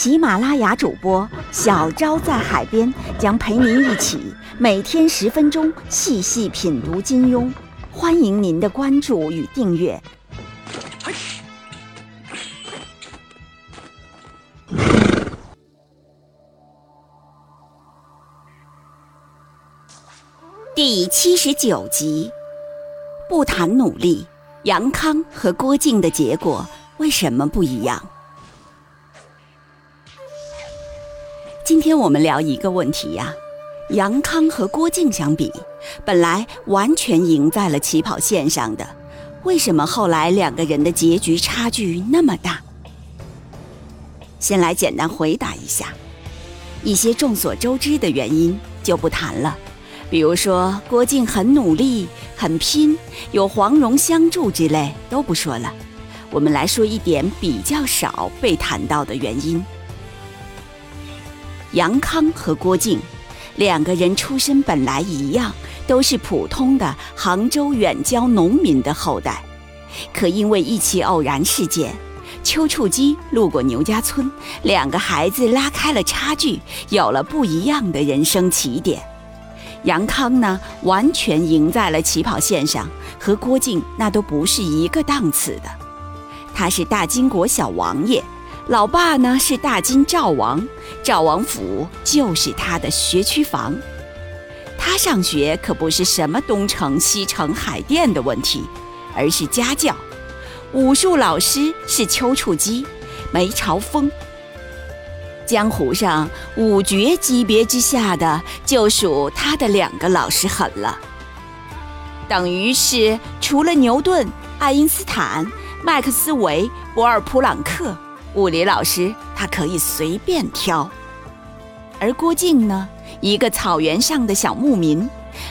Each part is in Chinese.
喜马拉雅主播小昭在海边将陪您一起每天十分钟细细品读金庸，欢迎您的关注与订阅。第七十九集，不谈努力，杨康和郭靖的结果为什么不一样？今天我们聊一个问题呀，杨康和郭靖相比，本来完全赢在了起跑线上的，为什么后来两个人的结局差距那么大？先来简单回答一下，一些众所周知的原因就不谈了。比如说，郭靖很努力、很拼，有黄蓉相助之类都不说了。我们来说一点比较少被谈到的原因：杨康和郭靖两个人出身本来一样，都是普通的杭州远郊农民的后代，可因为一起偶然事件，丘处机路过牛家村，两个孩子拉开了差距，有了不一样的人生起点。杨康呢，完全赢在了起跑线上，和郭靖那都不是一个档次的。他是大金国小王爷，老爸呢是大金赵王，赵王府就是他的学区房。他上学可不是什么东城西城海淀的问题，而是家教。武术老师是丘处机，梅超风。江湖上五绝级别之下的，就属他的两个老师狠了。等于是除了牛顿、爱因斯坦、麦克斯韦、博尔普朗克，物理老师他可以随便挑。而郭靖呢，一个草原上的小牧民，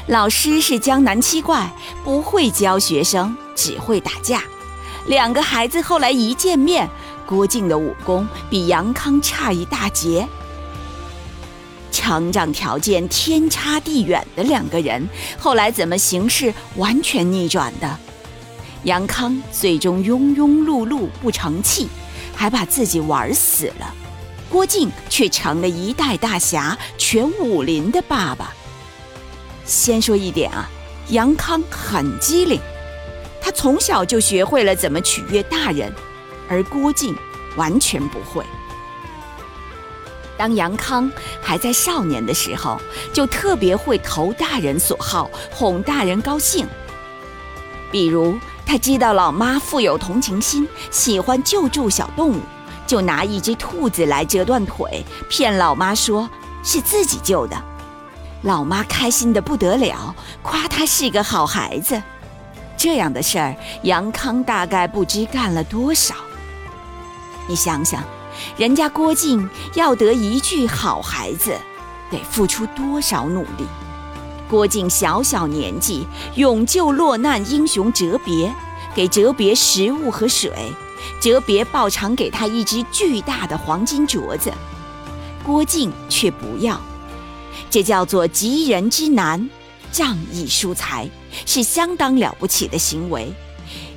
老师是江南七怪，不会教学生，只会打架。两个孩子后来一见面。郭靖的武功比杨康差一大截，成长条件天差地远的两个人，后来怎么形势完全逆转的？杨康最终庸庸碌碌不成器，还把自己玩死了；郭靖却成了一代大侠，全武林的爸爸。先说一点啊，杨康很机灵，他从小就学会了怎么取悦大人。而郭靖完全不会。当杨康还在少年的时候，就特别会投大人所好，哄大人高兴。比如，他知道老妈富有同情心，喜欢救助小动物，就拿一只兔子来折断腿，骗老妈说是自己救的。老妈开心的不得了，夸他是个好孩子。这样的事儿，杨康大概不知干了多少。你想想，人家郭靖要得一句好孩子，得付出多少努力？郭靖小小年纪，勇救落难英雄哲别，给哲别食物和水，哲别报偿给他一只巨大的黄金镯子，郭靖却不要，这叫做急人之难，仗义疏财，是相当了不起的行为。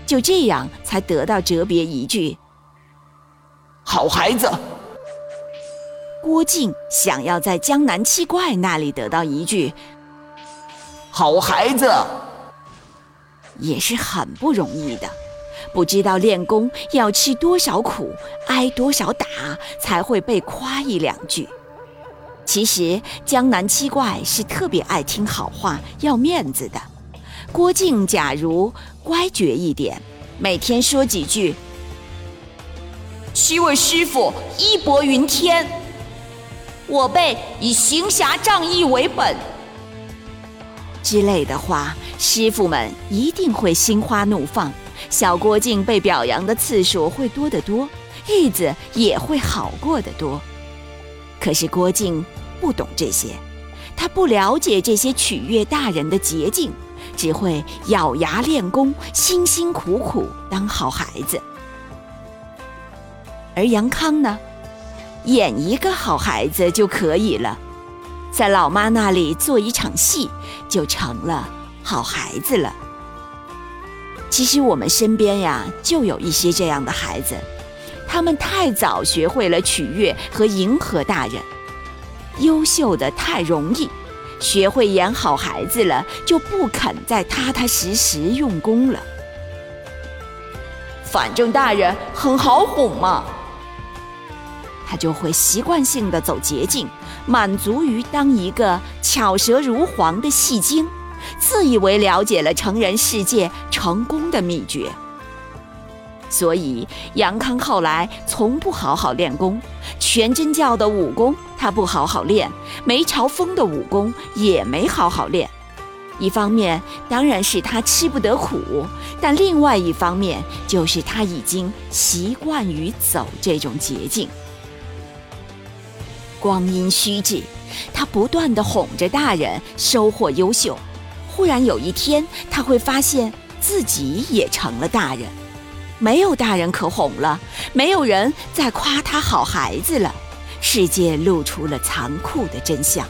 就这样，才得到哲别一句。好孩子，郭靖想要在江南七怪那里得到一句“好孩子”，也是很不容易的。不知道练功要吃多少苦，挨多少打，才会被夸一两句。其实江南七怪是特别爱听好话、要面子的。郭靖假如乖觉一点，每天说几句。七位师傅义薄云天，我辈以行侠仗义为本。之类的话，师傅们一定会心花怒放，小郭靖被表扬的次数会多得多，日子也会好过得多。可是郭靖不懂这些，他不了解这些取悦大人的捷径，只会咬牙练功，辛辛苦苦当好孩子。而杨康呢，演一个好孩子就可以了，在老妈那里做一场戏，就成了好孩子了。其实我们身边呀，就有一些这样的孩子，他们太早学会了取悦和迎合大人，优秀的太容易，学会演好孩子了，就不肯再踏踏实实用功了。反正大人很好哄嘛。他就会习惯性的走捷径，满足于当一个巧舌如簧的戏精，自以为了解了成人世界成功的秘诀。所以杨康后来从不好好练功，全真教的武功他不好好练，梅超风的武功也没好好练。一方面当然是他吃不得苦，但另外一方面就是他已经习惯于走这种捷径。光阴虚掷，他不断的哄着大人，收获优秀。忽然有一天，他会发现自己也成了大人，没有大人可哄了，没有人再夸他好孩子了。世界露出了残酷的真相，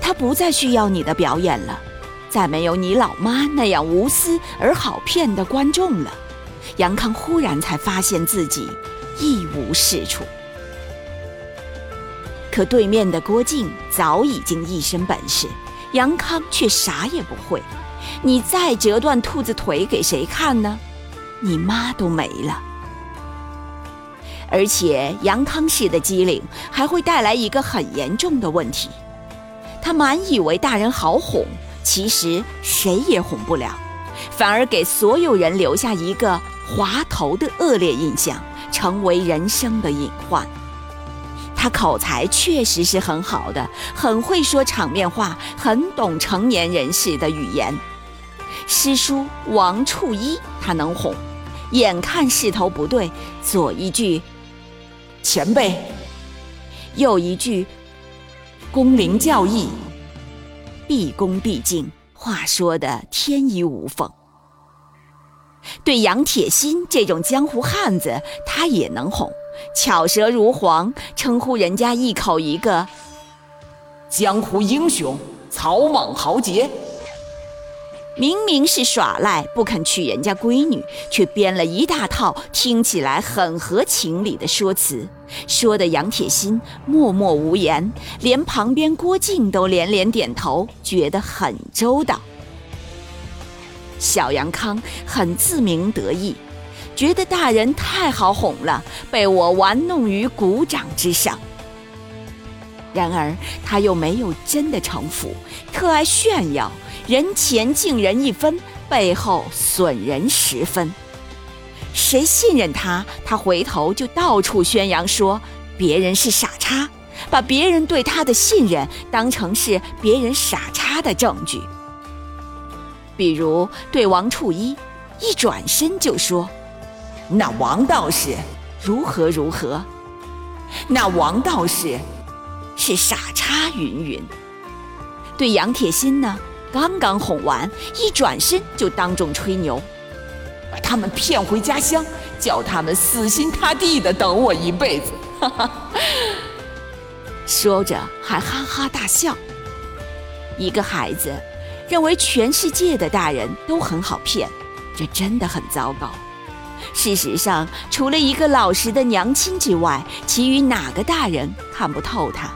他不再需要你的表演了，再没有你老妈那样无私而好骗的观众了。杨康忽然才发现自己一无是处。可对面的郭靖早已经一身本事，杨康却啥也不会。你再折断兔子腿给谁看呢？你妈都没了。而且杨康式的机灵还会带来一个很严重的问题：他满以为大人好哄，其实谁也哄不了，反而给所有人留下一个滑头的恶劣印象，成为人生的隐患。他口才确实是很好的，很会说场面话，很懂成年人士的语言。师叔王处一他能哄，眼看势头不对，左一句“前辈”，右一句“恭临教义”，毕恭毕敬，话说的天衣无缝。对杨铁心这种江湖汉子，他也能哄。巧舌如簧，称呼人家一口一个江湖英雄、草莽豪杰。明明是耍赖，不肯娶人家闺女，却编了一大套听起来很合情理的说辞，说的杨铁心默默无言，连旁边郭靖都连连点头，觉得很周到。小杨康很自鸣得意。觉得大人太好哄了，被我玩弄于股掌之上。然而他又没有真的城府，特爱炫耀，人前敬人一分，背后损人十分。谁信任他，他回头就到处宣扬说别人是傻叉，把别人对他的信任当成是别人傻叉的证据。比如对王处一，一转身就说。那王道士如何如何？那王道士是傻叉云云。对杨铁心呢，刚刚哄完，一转身就当众吹牛，把他们骗回家乡，叫他们死心塌地的等我一辈子。哈哈，说着还哈哈大笑。一个孩子认为全世界的大人都很好骗，这真的很糟糕。事实上，除了一个老实的娘亲之外，其余哪个大人看不透他？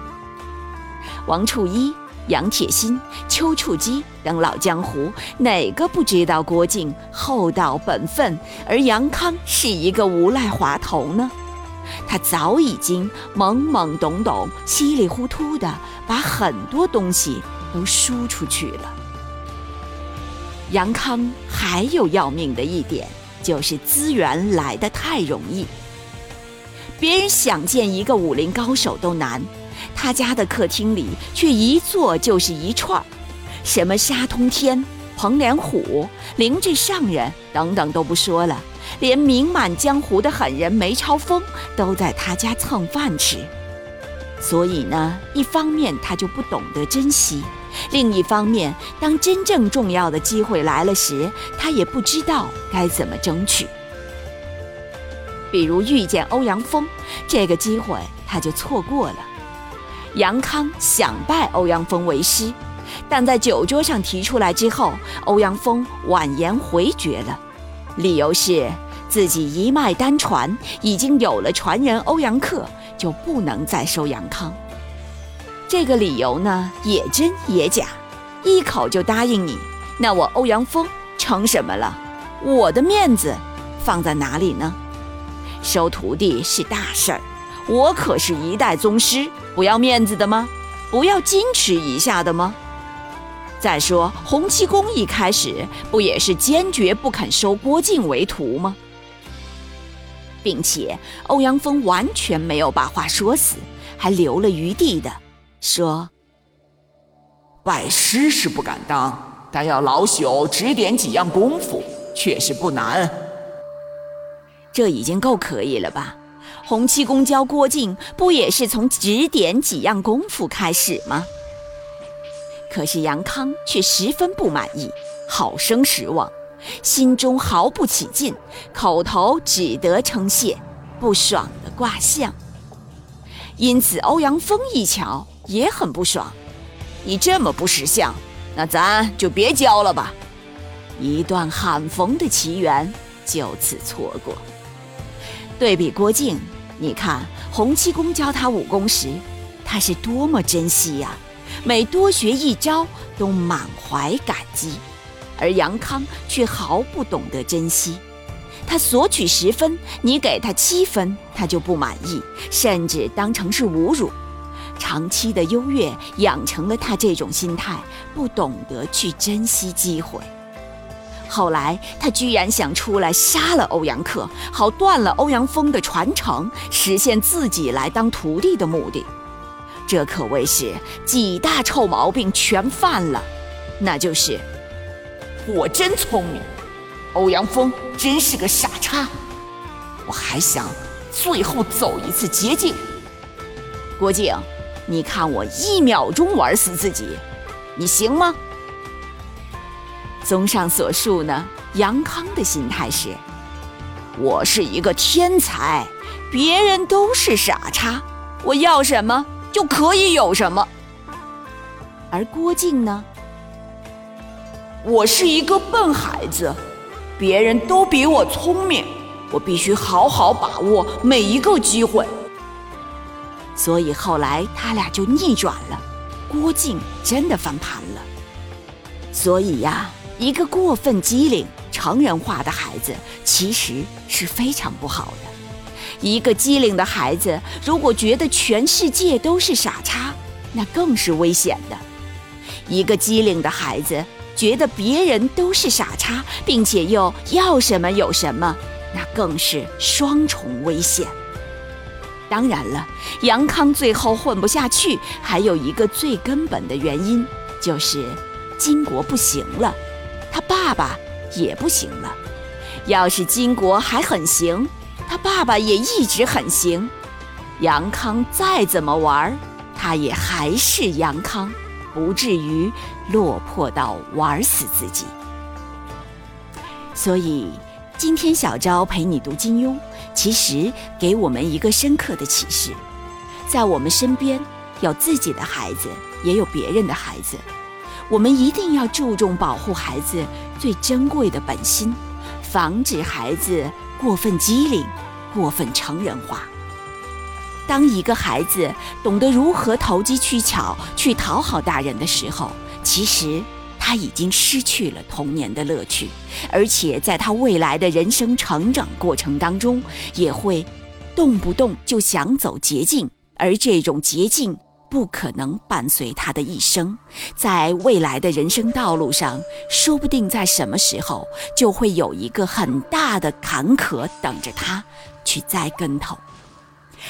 王处一、杨铁心、丘处机等老江湖，哪个不知道郭靖厚道本分，而杨康是一个无赖滑头呢？他早已经懵懵懂懂、稀里糊涂的把很多东西都输出去了。杨康还有要命的一点。就是资源来得太容易，别人想见一个武林高手都难，他家的客厅里却一坐就是一串儿，什么沙通天、彭连虎、灵智上人等等都不说了，连名满江湖的狠人梅超风都在他家蹭饭吃。所以呢，一方面他就不懂得珍惜，另一方面，当真正重要的机会来了时，他也不知道该怎么争取。比如遇见欧阳锋，这个机会他就错过了。杨康想拜欧阳锋为师，但在酒桌上提出来之后，欧阳锋婉言回绝了，理由是自己一脉单传，已经有了传人欧阳克。就不能再收杨康，这个理由呢也真也假，一口就答应你，那我欧阳锋成什么了？我的面子放在哪里呢？收徒弟是大事儿，我可是一代宗师，不要面子的吗？不要矜持一下的吗？再说洪七公一开始不也是坚决不肯收郭靖为徒吗？并且欧阳锋完全没有把话说死，还留了余地的说：“拜师是不敢当，但要老朽指点几样功夫，却是不难。这已经够可以了吧？洪七公教郭靖，不也是从指点几样功夫开始吗？”可是杨康却十分不满意，好生失望。心中毫不起劲，口头只得称谢，不爽的卦象。因此，欧阳锋一瞧也很不爽。你这么不识相，那咱就别教了吧。一段罕逢的奇缘就此错过。对比郭靖，你看洪七公教他武功时，他是多么珍惜呀！每多学一招，都满怀感激。而杨康却毫不懂得珍惜，他索取十分，你给他七分，他就不满意，甚至当成是侮辱。长期的优越养成了他这种心态，不懂得去珍惜机会。后来他居然想出来杀了欧阳克，好断了欧阳锋的传承，实现自己来当徒弟的目的。这可谓是几大臭毛病全犯了，那就是。我真聪明，欧阳锋真是个傻叉。我还想最后走一次捷径。郭靖，你看我一秒钟玩死自己，你行吗？综上所述呢，杨康的心态是：我是一个天才，别人都是傻叉，我要什么就可以有什么。而郭靖呢？我是一个笨孩子，别人都比我聪明，我必须好好把握每一个机会。所以后来他俩就逆转了，郭靖真的翻盘了。所以呀，一个过分机灵、成人化的孩子其实是非常不好的。一个机灵的孩子，如果觉得全世界都是傻叉，那更是危险的。一个机灵的孩子。觉得别人都是傻叉，并且又要什么有什么，那更是双重危险。当然了，杨康最后混不下去，还有一个最根本的原因，就是金国不行了，他爸爸也不行了。要是金国还很行，他爸爸也一直很行，杨康再怎么玩，他也还是杨康。不至于落魄到玩死自己。所以，今天小昭陪你读金庸，其实给我们一个深刻的启示：在我们身边有自己的孩子，也有别人的孩子，我们一定要注重保护孩子最珍贵的本心，防止孩子过分机灵、过分成人化。当一个孩子懂得如何投机取巧去讨好大人的时候，其实他已经失去了童年的乐趣，而且在他未来的人生成长过程当中，也会动不动就想走捷径，而这种捷径不可能伴随他的一生，在未来的人生道路上，说不定在什么时候就会有一个很大的坎坷等着他去栽跟头。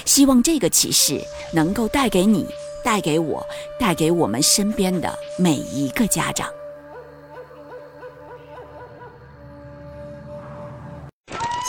希望这个启示能够带给你、带给我、带给我们身边的每一个家长。